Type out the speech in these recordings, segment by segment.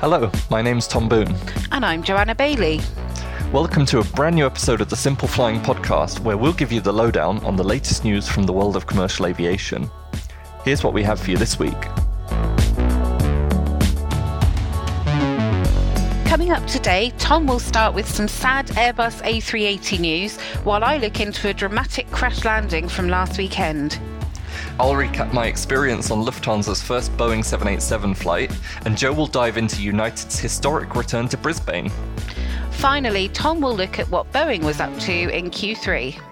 Hello, my name's Tom Boone. And I'm Joanna Bailey. Welcome to a brand new episode of the Simple Flying podcast, where we'll give you the lowdown on the latest news from the world of commercial aviation. Here's what we have for you this week. Coming up today, Tom will start with some sad Airbus A380 news while I look into a dramatic crash landing from last weekend. I'll recap my experience on Lufthansa's first Boeing 787 flight, and Joe will dive into United's historic return to Brisbane. Finally, Tom will look at what Boeing was up to in Q3.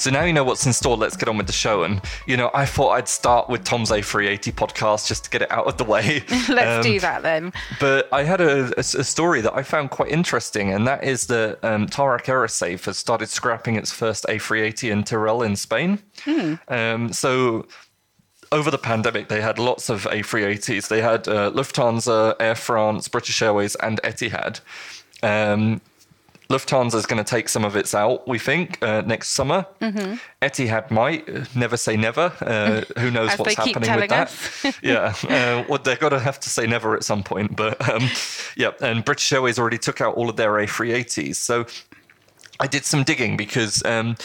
So now you know what's in store. Let's get on with the show. And you know, I thought I'd start with Tom's A380 podcast just to get it out of the way. Let's um, do that then. But I had a, a, a, story that I found quite interesting, and that is that um, Tarmac Aerosave has started scrapping its first A380 in Teruel in Spain. Hmm. Um, so over the pandemic, they had lots of A380s. They had uh, Lufthansa, Air France, British Airways, and Etihad. Um, Lufthansa is going to take some of its out, we think, uh, next summer. Mm-hmm. Etihad might. Uh, never say never. Uh, who knows what's happening with that? yeah. Uh, well, they're going to have to say never at some point. But um, yeah, and British Airways already took out all of their A380s. So I did some digging because, um,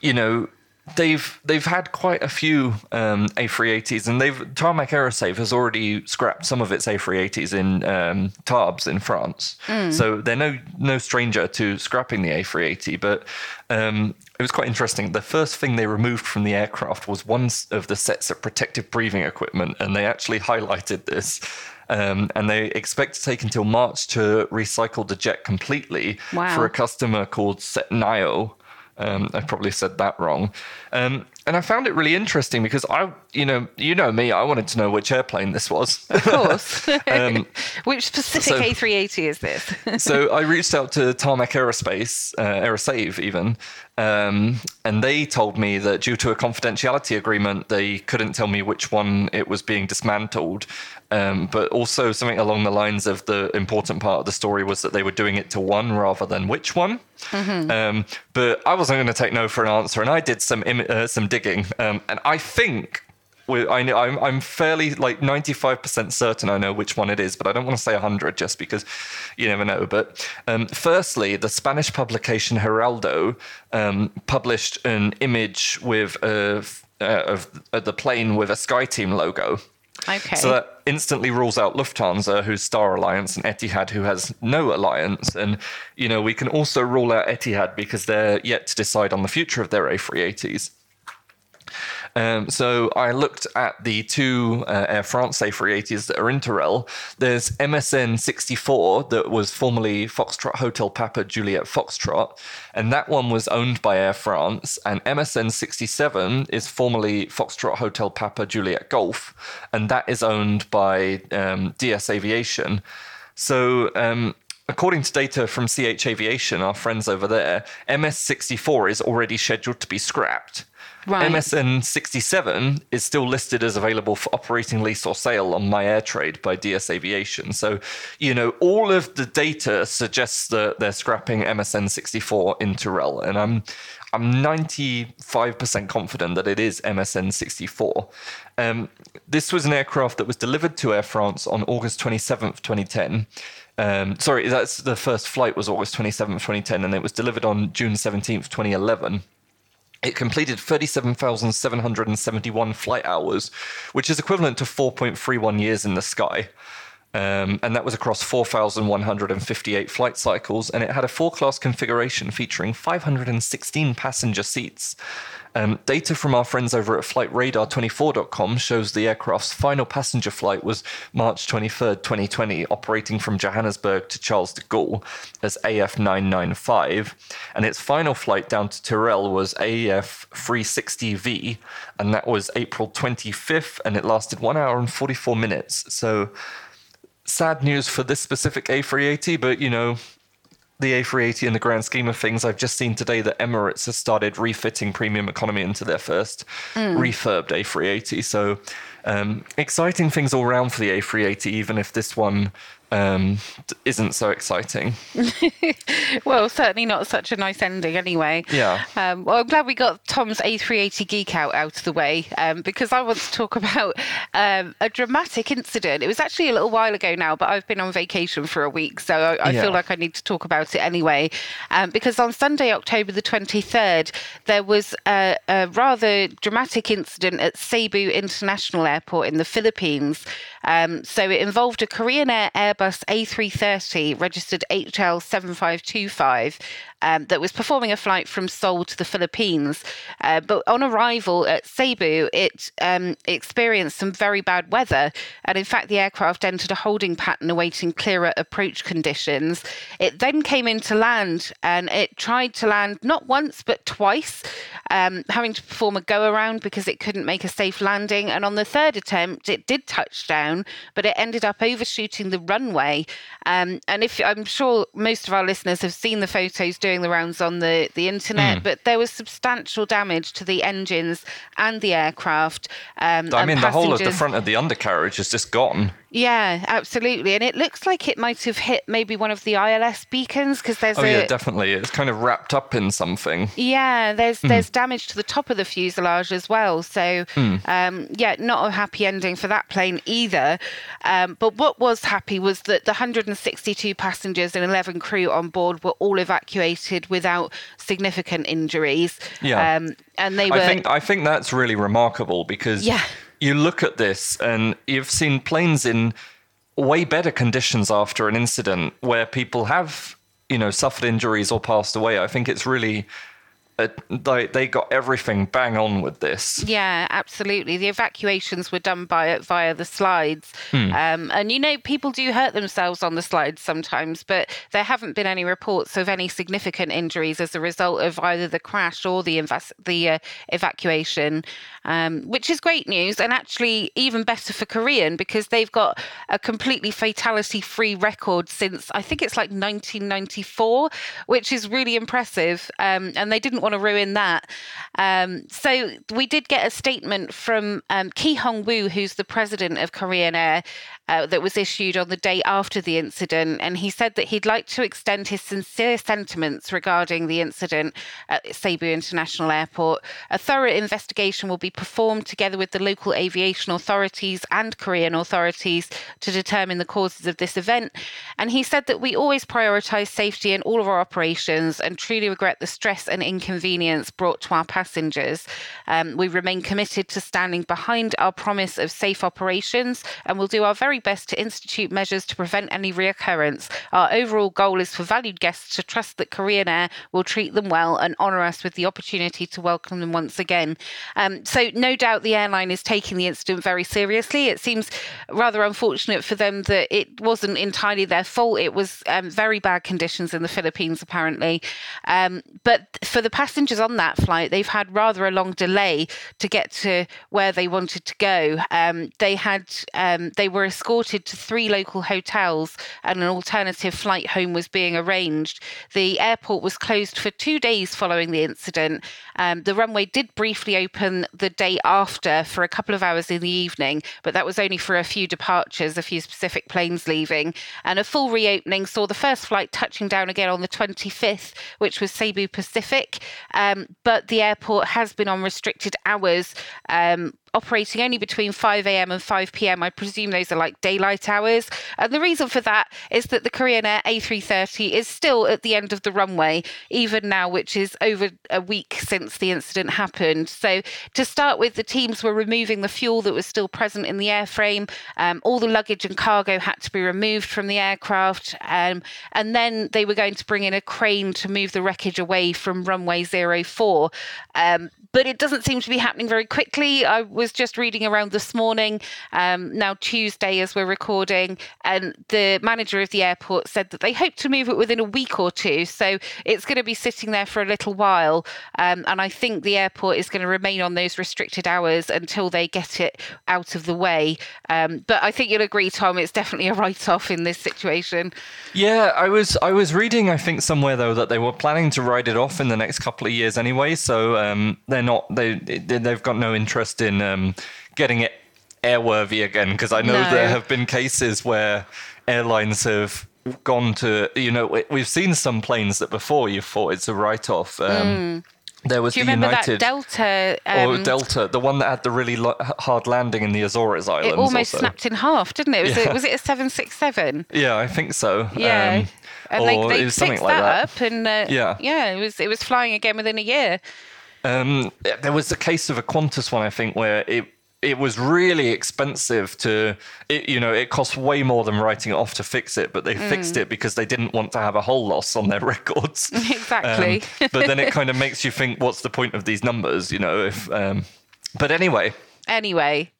you know, they've they've had quite a few um, A380s, and they've Tarmac Aerosave has already scrapped some of its A380s in um, Tarbes in France. Mm. So they're no no stranger to scrapping the A380. But um, it was quite interesting. The first thing they removed from the aircraft was one of the sets of protective breathing equipment, and they actually highlighted this. Um, and they expect to take until March to recycle the jet completely wow. for a customer called Setnayo. Um, I probably said that wrong. Um, and I found it really interesting because I, you know, you know me, I wanted to know which airplane this was. Of course. um, which specific so, A380 is this? so I reached out to Tarmac Aerospace, uh, Aerosave even, um, and they told me that due to a confidentiality agreement, they couldn't tell me which one it was being dismantled. Um, but also something along the lines of the important part of the story was that they were doing it to one rather than which one. Mm-hmm. Um, but I wasn't going to take no for an answer, and I did some Im- uh, some digging, um, and I think I know, I'm, I'm fairly like 95% certain I know which one it is, but I don't want to say 100 just because you never know. But um, firstly, the Spanish publication Heraldo um, published an image with a, uh, of uh, the plane with a SkyTeam logo. Okay. So that instantly rules out Lufthansa, who's Star Alliance, and Etihad, who has no alliance. And, you know, we can also rule out Etihad because they're yet to decide on the future of their A380s. Um, so I looked at the two uh, Air France A380s that are in Teruel. There's MSN 64 that was formerly Foxtrot Hotel Papa Juliet Foxtrot, and that one was owned by Air France. And MSN 67 is formerly Foxtrot Hotel Papa Juliet Golf, and that is owned by um, DS Aviation. So um, According to data from CH Aviation, our friends over there, MS64 is already scheduled to be scrapped. Right. MSN 67 is still listed as available for operating lease or sale on My Air Trade by DS Aviation. So, you know, all of the data suggests that they're scrapping MSN 64 in Teruel, and I'm I'm 95% confident that it is MSN 64. Um, this was an aircraft that was delivered to Air France on August 27th, 2010. Um, sorry, that's the first flight was August 27th, 2010, and it was delivered on June 17th, 2011. It completed 37,771 flight hours, which is equivalent to 4.31 years in the sky. Um, and that was across 4,158 flight cycles, and it had a four class configuration featuring 516 passenger seats. Um, data from our friends over at FlightRadar24.com shows the aircraft's final passenger flight was March 23rd, 2020, operating from Johannesburg to Charles de Gaulle as AF 995, and its final flight down to Teruel was AF 360V, and that was April 25th, and it lasted one hour and 44 minutes. So, sad news for this specific A380, but you know, the A380 in the grand scheme of things. I've just seen today that Emirates has started refitting premium economy into their first mm. refurbed A380. So um, exciting things all around for the A380, even if this one um, isn't so exciting. well, certainly not such a nice ending, anyway. Yeah. Um, well, I'm glad we got Tom's A380 geek out out of the way um, because I want to talk about um, a dramatic incident. It was actually a little while ago now, but I've been on vacation for a week, so I, I yeah. feel like I need to talk about it anyway. Um, because on Sunday, October the 23rd, there was a, a rather dramatic incident at Cebu International Airport in the Philippines. Um, so it involved a Korean Air Airbus A330 registered HL7525 um, that was performing a flight from Seoul to the Philippines. Uh, but on arrival at Cebu, it um, experienced some very bad weather. And in fact, the aircraft entered a holding pattern awaiting clearer approach conditions. It then came into land and it tried to land not once, but twice, um, having to perform a go around because it couldn't make a safe landing. And on the third attempt, it did touch down, but it ended up overshooting the runway. Um, and if I'm sure most of our listeners have seen the photos doing the rounds on the, the internet, mm. but there was substantial damage to the engines and the aircraft. Um, I mean, the whole of the front of the undercarriage is just gone. Yeah, absolutely. And it looks like it might have hit maybe one of the ILS beacons because there's oh, a, yeah, definitely. It's kind of wrapped up in something. Yeah, there's mm. there's damage to the top of the fuselage as well. So mm. um, yeah, not a happy ending for that plane either. Um, but what was happy was that the 162 passengers and 11 crew on board were all evacuated without significant injuries. Yeah. Um, and they were. I think I think that's really remarkable because. Yeah you look at this and you've seen planes in way better conditions after an incident where people have, you know, suffered injuries or passed away. I think it's really they, they got everything bang on with this. Yeah, absolutely. The evacuations were done by via the slides, hmm. um, and you know people do hurt themselves on the slides sometimes, but there haven't been any reports of any significant injuries as a result of either the crash or the invas- the uh, evacuation, um, which is great news, and actually even better for Korean because they've got a completely fatality-free record since I think it's like 1994, which is really impressive, um, and they didn't want to ruin that. Um, so we did get a statement from um, Ki Hong Woo, who's the president of Korean Air, uh, that was issued on the day after the incident. And he said that he'd like to extend his sincere sentiments regarding the incident at Cebu International Airport. A thorough investigation will be performed together with the local aviation authorities and Korean authorities to determine the causes of this event. And he said that we always prioritize safety in all of our operations and truly regret the stress and inconvenience brought to our passengers. Um, we remain committed to standing behind our promise of safe operations and will do our very best to institute measures to prevent any reoccurrence. Our overall goal is for valued guests to trust that Korean Air will treat them well and honour us with the opportunity to welcome them once again. Um, so, no doubt the airline is taking the incident very seriously. It seems rather unfortunate for them that it wasn't entirely their fault. It was um, very bad conditions in the Philippines, apparently. Um, but for the passengers on that flight, they've had rather a long delay to get to where they wanted to go. Um, they had um, they were escorted to three local hotels and an alternative flight home was being arranged. The airport was closed for two days following the incident. Um, the runway did briefly open the day after for a couple of hours in the evening, but that was only for a few departures, a few specific planes leaving. And a full reopening saw the first flight touching down again on the 25th, which was Cebu Pacific. Um, but the airport has been on restricted hours um, operating only between 5 a.m. and 5 p.m. I presume those are like daylight hours. And the reason for that is that the Korean Air A330 is still at the end of the runway, even now, which is over a week since the incident happened. So, to start with, the teams were removing the fuel that was still present in the airframe. Um, all the luggage and cargo had to be removed from the aircraft. Um, and then they were going to bring in a crane to move the wreckage away from runway 04. Um, but it doesn't seem to be happening very quickly. I was just reading around this morning, um, now Tuesday as we're recording, and the manager of the airport said that they hope to move it within a week or two. So it's going to be sitting there for a little while. Um, and I think the airport is going to remain on those restricted hours until they get it out of the way. Um, but I think you'll agree, Tom, it's definitely a write off in this situation. Yeah, I was I was reading, I think, somewhere though that they were planning to write it off in the next couple of years anyway. So um, they're not they they've got no interest in um, getting it airworthy again because I know No. there have been cases where airlines have gone to you know we- we've seen some planes that before you thought it's a write-off. Um, There was Do you the remember United that Delta? or Um, Delta, the one that had the really lo- hard landing in the Azores Islands. it almost also. snapped in half, didn't it? Was, Yeah. it, was it a seven six seven? Yeah, I think so. Yeah, Um, and they, or they fixed something that, that. up, and uh, Yeah. yeah, it was it was flying again within a year. Um, there was a case of a Qantas one, I think, where it it was really expensive to, it, you know, it cost way more than writing it off to fix it, but they Mm. fixed it because they didn't want to have a whole loss on their records. Exactly. Um, but then it kind of makes you think, what's the point of these numbers? You know, if. Um, but anyway, Anyway,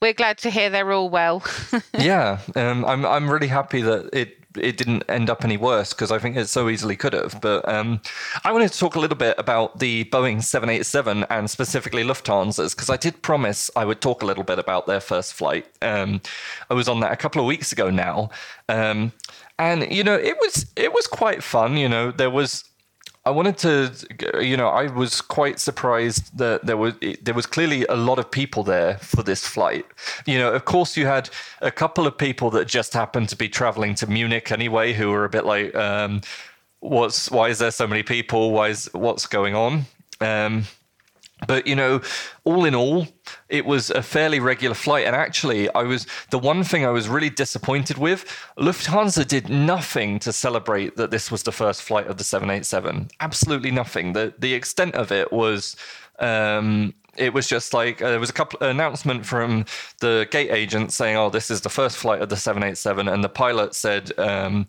we're glad to hear they're all well. yeah, um, I'm I'm really happy that it it didn't end up any worse because I think it so easily could have. But um, I wanted to talk a little bit about the Boeing 787 and specifically Lufthansa's because I did promise I would talk a little bit about their first flight. Um, I was on that a couple of weeks ago now, um, and you know it was it was quite fun. You know there was I wanted to, you know, I was quite surprised that there was there was clearly a lot of people there for this flight. You know, of course, you had a couple of people that just happened to be traveling to Munich anyway, who were a bit like, um, "What's why is there so many people? Why is what's going on?" Um, but you know, all in all, it was a fairly regular flight. And actually, I was the one thing I was really disappointed with. Lufthansa did nothing to celebrate that this was the first flight of the 787. Absolutely nothing. The the extent of it was. Um, it was just like uh, there was a couple announcement from the gate agent saying, "Oh, this is the first flight of the 787," and the pilot said, um,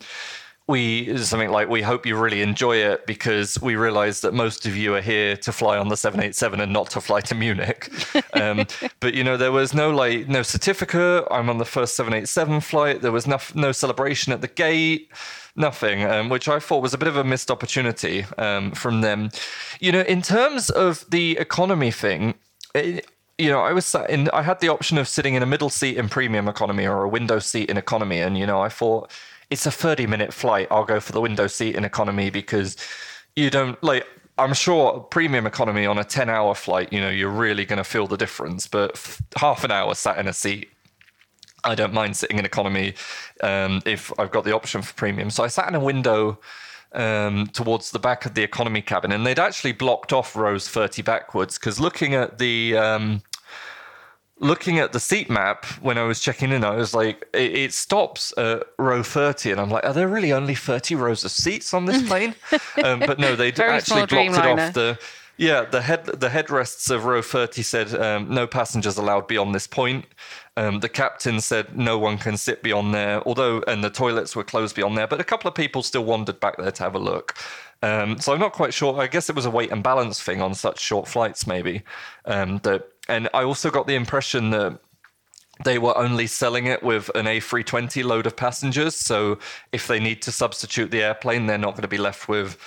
we something like we hope you really enjoy it because we realize that most of you are here to fly on the 787 and not to fly to Munich. Um, but you know there was no like no certificate. I'm on the first 787 flight. There was no, no celebration at the gate. Nothing, um, which I thought was a bit of a missed opportunity um, from them. You know, in terms of the economy thing, it, you know, I was sat in. I had the option of sitting in a middle seat in premium economy or a window seat in economy, and you know, I thought it's a 30 minute flight. I'll go for the window seat in economy because you don't like. I'm sure premium economy on a 10 hour flight, you know, you're really going to feel the difference. But f- half an hour sat in a seat, I don't mind sitting in economy um, if I've got the option for premium. So I sat in a window um, towards the back of the economy cabin, and they'd actually blocked off rows 30 backwards because looking at the um, looking at the seat map when I was checking in, I was like, it, it stops at row 30, and I'm like, are there really only 30 rows of seats on this plane? um, but no, they actually blocked it off the. Yeah, the head the headrests of row 30 said um, no passengers allowed beyond this point. Um, the captain said no one can sit beyond there, although and the toilets were closed beyond there. But a couple of people still wandered back there to have a look. Um, so I'm not quite sure. I guess it was a weight and balance thing on such short flights, maybe. Um, that and I also got the impression that they were only selling it with an A320 load of passengers. So if they need to substitute the airplane, they're not going to be left with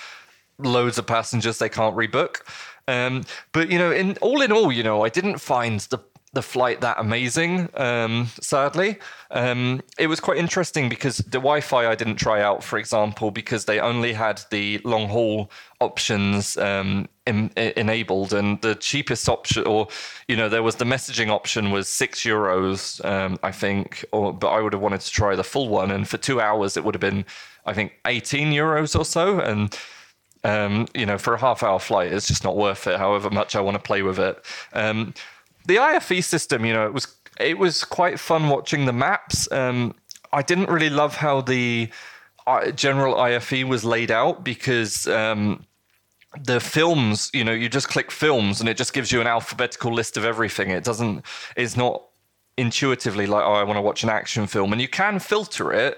loads of passengers they can't rebook. Um, but you know, in all in all, you know, I didn't find the the flight that amazing. Um, sadly, um, it was quite interesting because the Wi-Fi I didn't try out, for example, because they only had the long haul options um, em- e- enabled, and the cheapest option, or you know, there was the messaging option was six euros, um, I think, or but I would have wanted to try the full one, and for two hours it would have been, I think, eighteen euros or so, and um, you know, for a half hour flight, it's just not worth it, however much I want to play with it. Um, the IFE system, you know, it was it was quite fun watching the maps. Um, I didn't really love how the uh, general IFE was laid out because um, the films, you know, you just click films and it just gives you an alphabetical list of everything. It doesn't, it's not intuitively like, oh, I want to watch an action film. And you can filter it,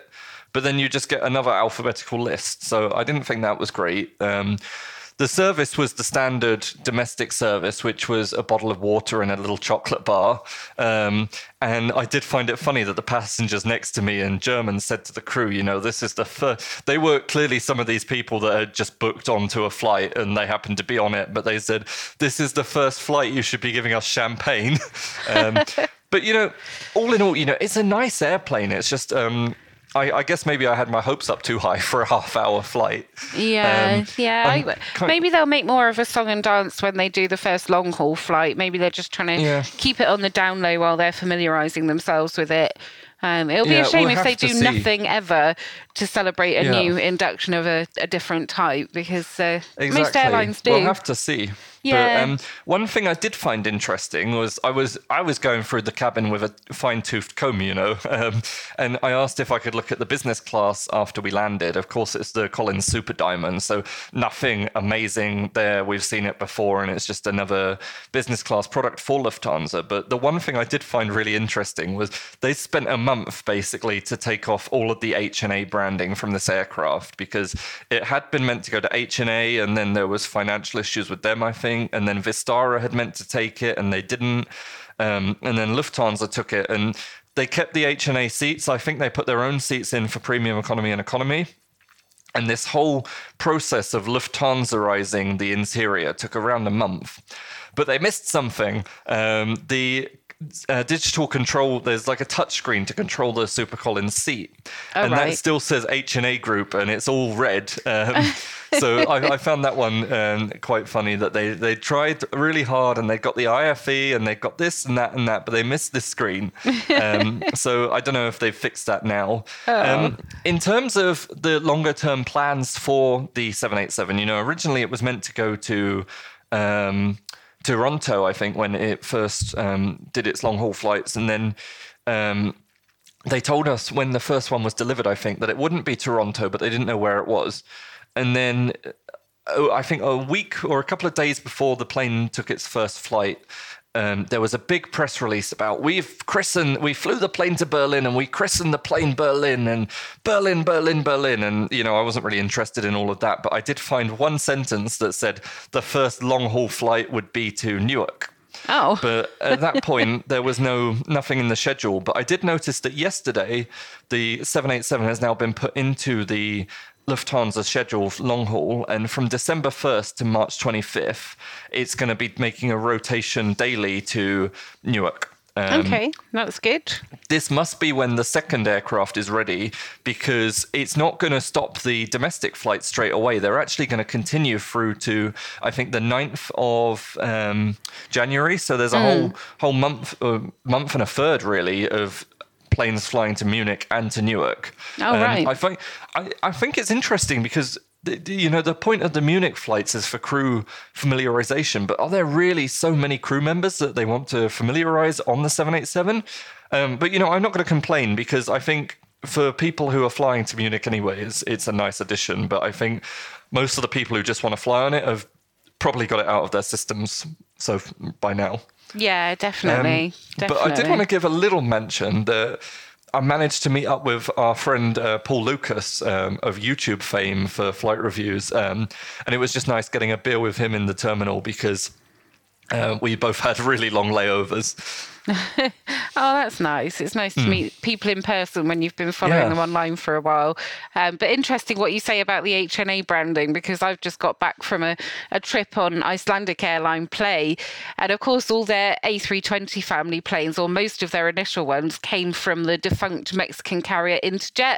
but then you just get another alphabetical list. So I didn't think that was great. Um, the service was the standard domestic service, which was a bottle of water and a little chocolate bar. Um, and I did find it funny that the passengers next to me in German said to the crew, you know, this is the first. They were clearly some of these people that had just booked onto a flight and they happened to be on it, but they said, this is the first flight. You should be giving us champagne. um, but, you know, all in all, you know, it's a nice airplane. It's just. Um, I, I, guess maybe I had my hopes up too high for a half hour flight. Yeah, um, yeah. I, maybe they'll make more of a song and dance when they do the first long haul flight. Maybe they're just trying to yeah. keep it on the down low while they're familiarising themselves with it. Um, it'll be yeah, a shame we'll if they do see. nothing ever to celebrate a yeah. new induction of a, a different type because uh, exactly. most airlines do. We'll have to see. Yeah. But um, one thing I did find interesting was I was I was going through the cabin with a fine toothed comb, you know, um, and I asked if I could look at the business class after we landed. Of course, it's the Collins Super Diamond, so nothing amazing there. We've seen it before, and it's just another business class product for Lufthansa. But the one thing I did find really interesting was they spent a month basically to take off all of the HNA branding from this aircraft because it had been meant to go to HNA, and then there was financial issues with them, I think and then Vistara had meant to take it, and they didn't. Um, and then Lufthansa took it, and they kept the HNA seats. I think they put their own seats in for premium economy and economy. And this whole process of Lufthansaizing the interior took around a month. But they missed something. Um, the uh, digital control there's like a touch screen to control the super collins seat oh, and right. that still says HNA group and it's all red um, so I, I, found that one um, quite funny that they they tried really hard and they got the IFE and they got this and that and that, but they missed this screen. Um, so I don't know if they've fixed that now. Oh. Um, in terms of the longer term plans for the 787, you know, originally it was meant to go to. Toronto, I think, when it first um, did its long haul flights, and then um, they told us when the first one was delivered, I think, that it wouldn't be Toronto, but they didn't know where it was. And then uh, I think a week or a couple of days before the plane took its first flight, um, there was a big press release about we've christened, we flew the plane to Berlin and we christened the plane Berlin and Berlin, Berlin, Berlin. And, you know, I wasn't really interested in all of that, but I did find one sentence that said the first long haul flight would be to Newark. Oh. But at that point, there was no nothing in the schedule. But I did notice that yesterday, the 787 has now been put into the Lufthansa scheduled long haul, and from December 1st to March 25th, it's going to be making a rotation daily to Newark. Um, okay, that's good. This must be when the second aircraft is ready because it's not going to stop the domestic flights straight away. They're actually going to continue through to, I think, the 9th of um, January. So there's a mm. whole whole month, uh, month and a third, really, of planes flying to Munich and to Newark. Oh, um, right. I think I, I think it's interesting because you know the point of the Munich flights is for crew familiarization, but are there really so many crew members that they want to familiarize on the 787? Um, but you know, I'm not going to complain because I think for people who are flying to Munich anyway, it's, it's a nice addition. But I think most of the people who just want to fly on it have probably got it out of their systems so by now. Yeah, definitely. Um, definitely. But I did want to give a little mention that I managed to meet up with our friend uh, Paul Lucas um, of YouTube fame for flight reviews. Um, and it was just nice getting a beer with him in the terminal because uh, we both had really long layovers. oh, that's nice. It's nice to mm. meet people in person when you've been following yeah. them online for a while. Um, but interesting what you say about the HNA branding because I've just got back from a, a trip on Icelandic airline Play. And of course, all their A320 family planes, or most of their initial ones, came from the defunct Mexican carrier Interjet.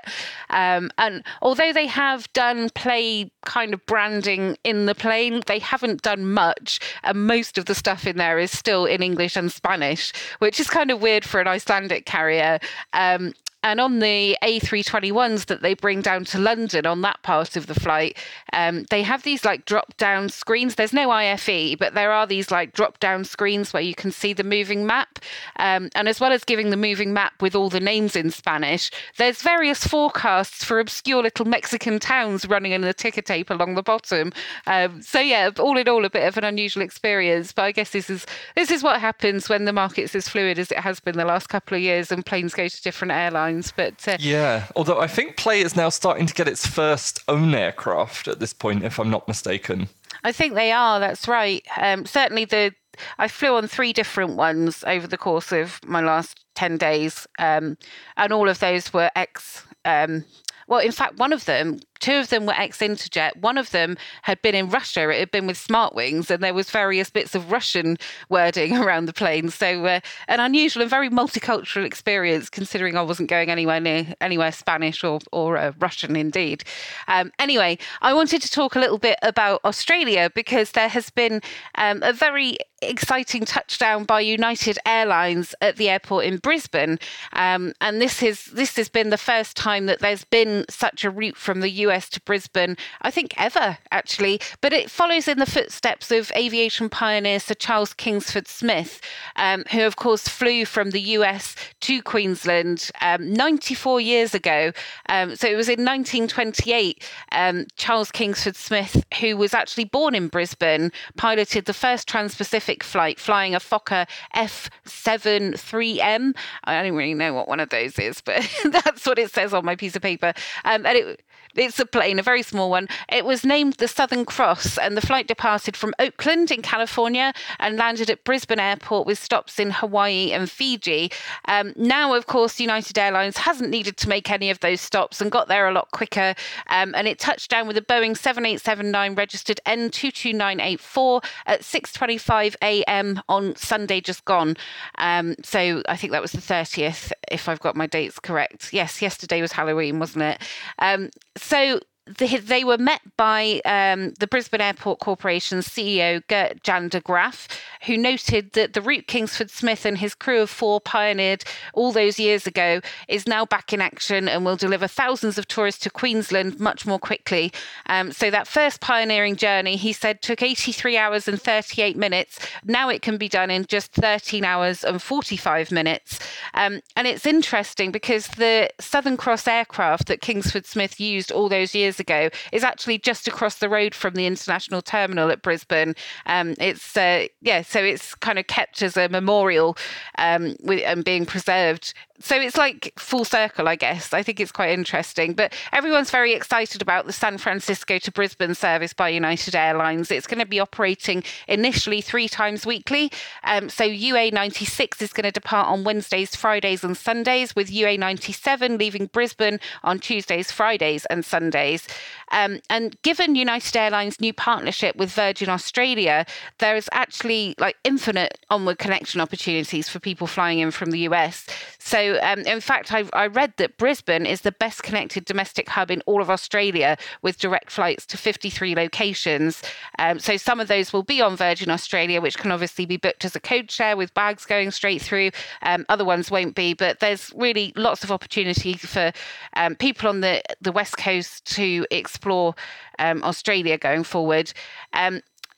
Um, and although they have done Play kind of branding in the plane, they haven't done much. And most of the stuff in there is still in English and Spanish which is kind of weird for an Icelandic carrier. Um, and on the A321s that they bring down to London on that part of the flight, um, they have these like drop down screens. There's no IFE, but there are these like drop down screens where you can see the moving map. Um, and as well as giving the moving map with all the names in Spanish, there's various forecasts for obscure little Mexican towns running in the ticker tape along the bottom. Um, so yeah, all in all, a bit of an unusual experience. But I guess this is this is what happens when the market's as fluid as it has been the last couple of years and planes go to different airlines But uh, yeah, although I think Play is now starting to get its first own aircraft at this point, if I'm not mistaken. I think they are. That's right. Um, certainly the I flew on three different ones over the course of my last 10 days, um, and all of those were ex. Um, well, in fact, one of them two of them were ex Interjet. One of them had been in Russia. It had been with Smartwings, and there was various bits of Russian wording around the plane. So uh, an unusual and very multicultural experience, considering I wasn't going anywhere near anywhere Spanish or or uh, Russian indeed. Um, anyway, I wanted to talk a little bit about Australia because there has been um, a very exciting touchdown by United Airlines at the airport in Brisbane, um, and this is this has been the first time that there's been such a route from the US to Brisbane, I think ever actually. But it follows in the footsteps of aviation pioneer Sir Charles Kingsford Smith, um, who of course flew from the US to Queensland um, 94 years ago. Um, so it was in 1928. Um, Charles Kingsford Smith, who was actually born in Brisbane, piloted the first Trans-Pacific Pacific flight flying a Fokker F73M. I don't really know what one of those is, but that's what it says on my piece of paper. Um, and it it's a plane, a very small one. It was named the Southern Cross, and the flight departed from Oakland in California and landed at Brisbane Airport with stops in Hawaii and Fiji. Um, now, of course, United Airlines hasn't needed to make any of those stops and got there a lot quicker. Um, and it touched down with a Boeing 7879 registered N22984 at 6:25 a.m. on Sunday just gone. Um, so I think that was the 30th, if I've got my dates correct. Yes, yesterday was Halloween, wasn't it? Um, so they, were met by um, the Brisbane Airport Corporation's CEO, Gert Jan de Graaf, who noted that the route Kingsford Smith and his crew of four pioneered all those years ago is now back in action and will deliver thousands of tourists to Queensland much more quickly. Um, so, that first pioneering journey, he said, took 83 hours and 38 minutes. Now it can be done in just 13 hours and 45 minutes. Um, and it's interesting because the Southern Cross aircraft that Kingsford Smith used all those years years ago is actually just across the road from the international terminal at Brisbane. Um, it's uh, yeah, so it's kind of kept as a memorial um, with, and being preserved so it's like full circle, I guess. I think it's quite interesting. But everyone's very excited about the San Francisco to Brisbane service by United Airlines. It's going to be operating initially three times weekly. Um, so UA 96 is going to depart on Wednesdays, Fridays, and Sundays, with UA 97 leaving Brisbane on Tuesdays, Fridays, and Sundays. Um, and given United Airlines' new partnership with Virgin Australia, there is actually like infinite onward connection opportunities for people flying in from the US. So, um, in fact, I, I read that Brisbane is the best connected domestic hub in all of Australia with direct flights to 53 locations. Um, so, some of those will be on Virgin Australia, which can obviously be booked as a code share with bags going straight through. Um, other ones won't be, but there's really lots of opportunity for um, people on the, the West Coast to explore um, Australia going forward.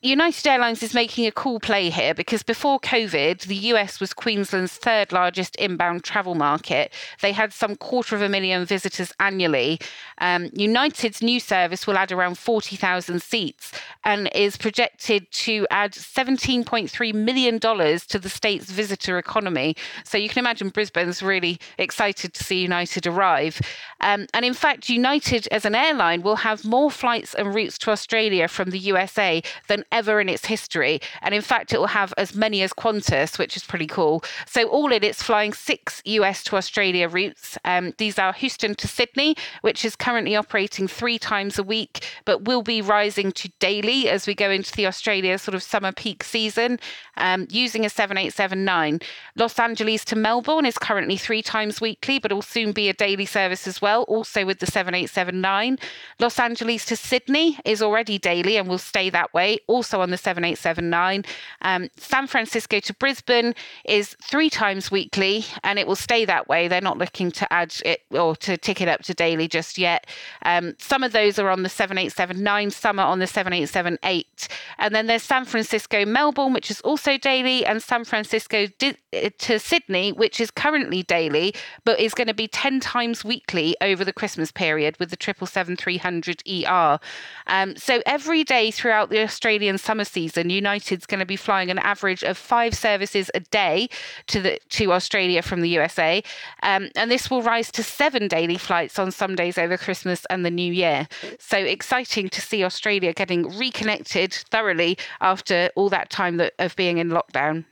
United Airlines is making a cool play here because before COVID, the US was Queensland's third largest inbound travel market. They had some quarter of a million visitors annually. Um, United's new service will add around 40,000 seats and is projected to add $17.3 million to the state's visitor economy. So you can imagine Brisbane's really excited to see United arrive. Um, and in fact, United as an airline will have more flights and routes to Australia from the USA than ever in its history. And in fact, it will have as many as Qantas, which is pretty cool. So, all in, it's flying six US to Australia routes. Um, these are Houston to Sydney, which is currently operating three times a week, but will be rising to daily as we go into the Australia sort of summer peak season um, using a 7879. Los Angeles to Melbourne is currently three times weekly, but will soon be a daily service as well, also with the 7879. Los Angeles to Sydney is already daily and will stay that way, on the 7879. Um, San Francisco to Brisbane is three times weekly and it will stay that way. They're not looking to add it or to tick it up to daily just yet. Um, some of those are on the 7879, some are on the 7878. And then there's San Francisco, Melbourne, which is also daily, and San Francisco di- to Sydney, which is currently daily, but is going to be 10 times weekly over the Christmas period with the 777 ER. Um, so every day throughout the Australian Australian summer season, United's going to be flying an average of five services a day to the to Australia from the USA, um, and this will rise to seven daily flights on some days over Christmas and the New Year. So exciting to see Australia getting reconnected thoroughly after all that time that, of being in lockdown.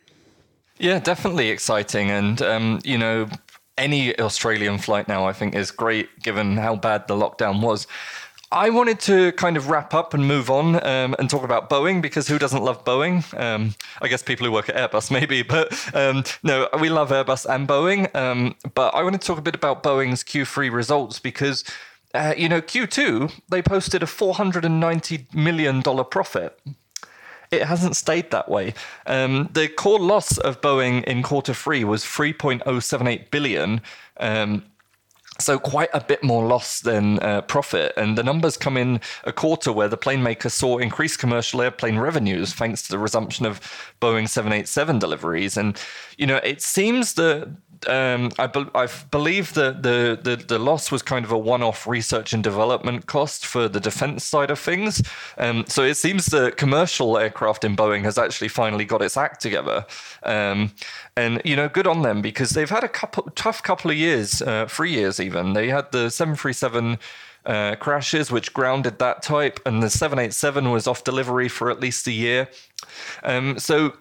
Yeah, definitely exciting, and um, you know any Australian flight now, I think, is great given how bad the lockdown was. I wanted to kind of wrap up and move on um, and talk about Boeing because who doesn't love Boeing? Um, I guess people who work at Airbus maybe, but um, no, we love Airbus and Boeing. Um, but I want to talk a bit about Boeing's Q3 results because. Uh, you know, Q2, they posted a $490 million profit it hasn't stayed that way. Um, the core loss of Boeing in quarter three was 3.078 billion. Um, so quite a bit more loss than uh, profit, and the numbers come in a quarter where the plane maker saw increased commercial airplane revenues thanks to the resumption of Boeing 787 deliveries. And you know, it seems that um, I, be- I believe that the, the, the loss was kind of a one off research and development cost for the defense side of things. Um, so it seems that commercial aircraft in Boeing has actually finally got its act together. Um, and, you know, good on them because they've had a couple tough couple of years, uh, three years even. They had the 737. Uh, crashes, which grounded that type, and the 787 was off delivery for at least a year. Um, so,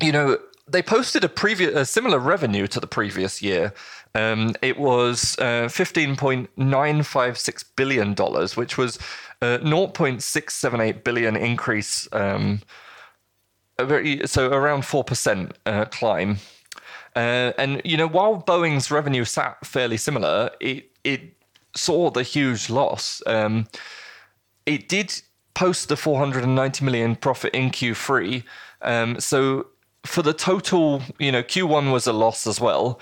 you know, they posted a previous a similar revenue to the previous year. Um, it was uh, fifteen point nine five six billion dollars, which was a zero point six seven eight billion increase. Um, very, so around four percent uh, climb. Uh, and you know, while Boeing's revenue sat fairly similar, it it saw the huge loss. Um, it did post the 490 million profit in Q3. Um, so for the total, you know, Q1 was a loss as well.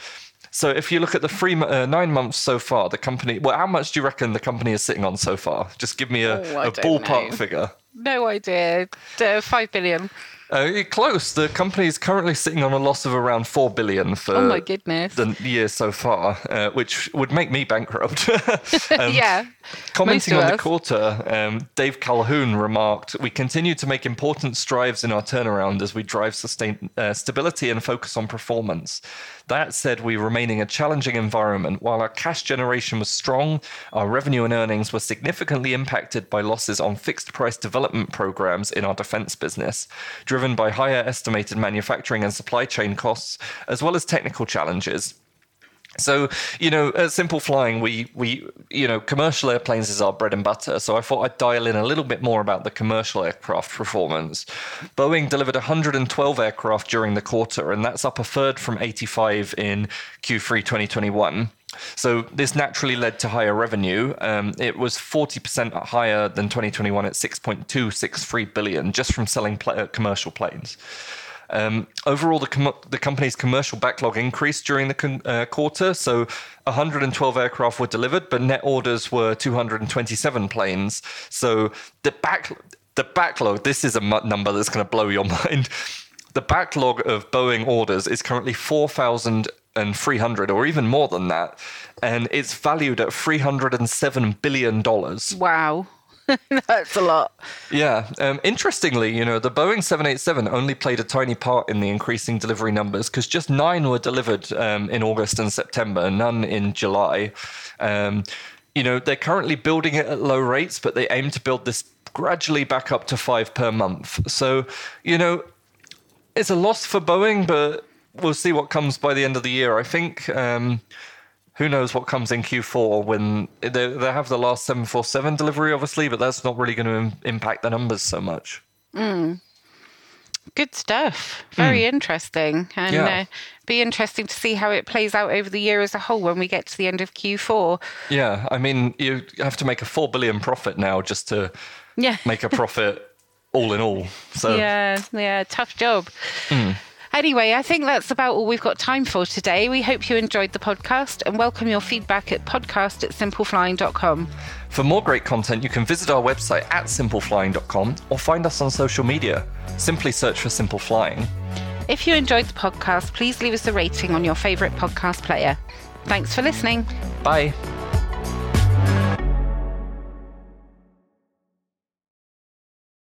So if you look at the three uh, nine months so far, the company. Well, how much do you reckon the company is sitting on so far? Just give me a, oh, a ballpark know. figure. No idea. Uh, Five billion. Uh, close. The company is currently sitting on a loss of around four billion for oh my goodness. the year so far, uh, which would make me bankrupt. um, yeah. Commenting on us. the quarter, um, Dave Calhoun remarked, "We continue to make important strides in our turnaround as we drive sustain, uh, stability and focus on performance. That said, we remain in a challenging environment. While our cash generation was strong, our revenue and earnings were significantly impacted by losses on fixed price development programs in our defense business, driven by higher estimated manufacturing and supply chain costs, as well as technical challenges." So, you know, at Simple Flying, we, we, you know, commercial airplanes is our bread and butter. So I thought I'd dial in a little bit more about the commercial aircraft performance. Boeing delivered 112 aircraft during the quarter, and that's up a third from 85 in Q3 2021. So this naturally led to higher revenue. Um, it was 40% higher than 2021 at 6.263 billion just from selling pl- commercial planes. Um, overall, the, com- the company's commercial backlog increased during the con- uh, quarter. So 112 aircraft were delivered, but net orders were 227 planes. So the back the backlog. This is a m- number that's going to blow your mind. The backlog of Boeing orders is currently 4,300, or even more than that, and it's valued at 307 billion dollars. Wow. That's a lot. Yeah. Um, interestingly, you know, the Boeing 787 only played a tiny part in the increasing delivery numbers because just nine were delivered um, in August and September, none in July. Um, you know, they're currently building it at low rates, but they aim to build this gradually back up to five per month. So, you know, it's a loss for Boeing, but we'll see what comes by the end of the year. I think. Who knows what comes in Q4 when they, they have the last 747 delivery, obviously, but that's not really going to Im- impact the numbers so much. Mm. Good stuff. Very mm. interesting. And yeah. uh, be interesting to see how it plays out over the year as a whole when we get to the end of Q4. Yeah. I mean, you have to make a 4 billion profit now just to yeah. make a profit all in all. So Yeah, yeah, tough job. Mm. Anyway, I think that's about all we've got time for today. We hope you enjoyed the podcast and welcome your feedback at podcast at simpleflying.com. For more great content, you can visit our website at simpleflying.com or find us on social media. Simply search for Simple Flying. If you enjoyed the podcast, please leave us a rating on your favourite podcast player. Thanks for listening. Bye.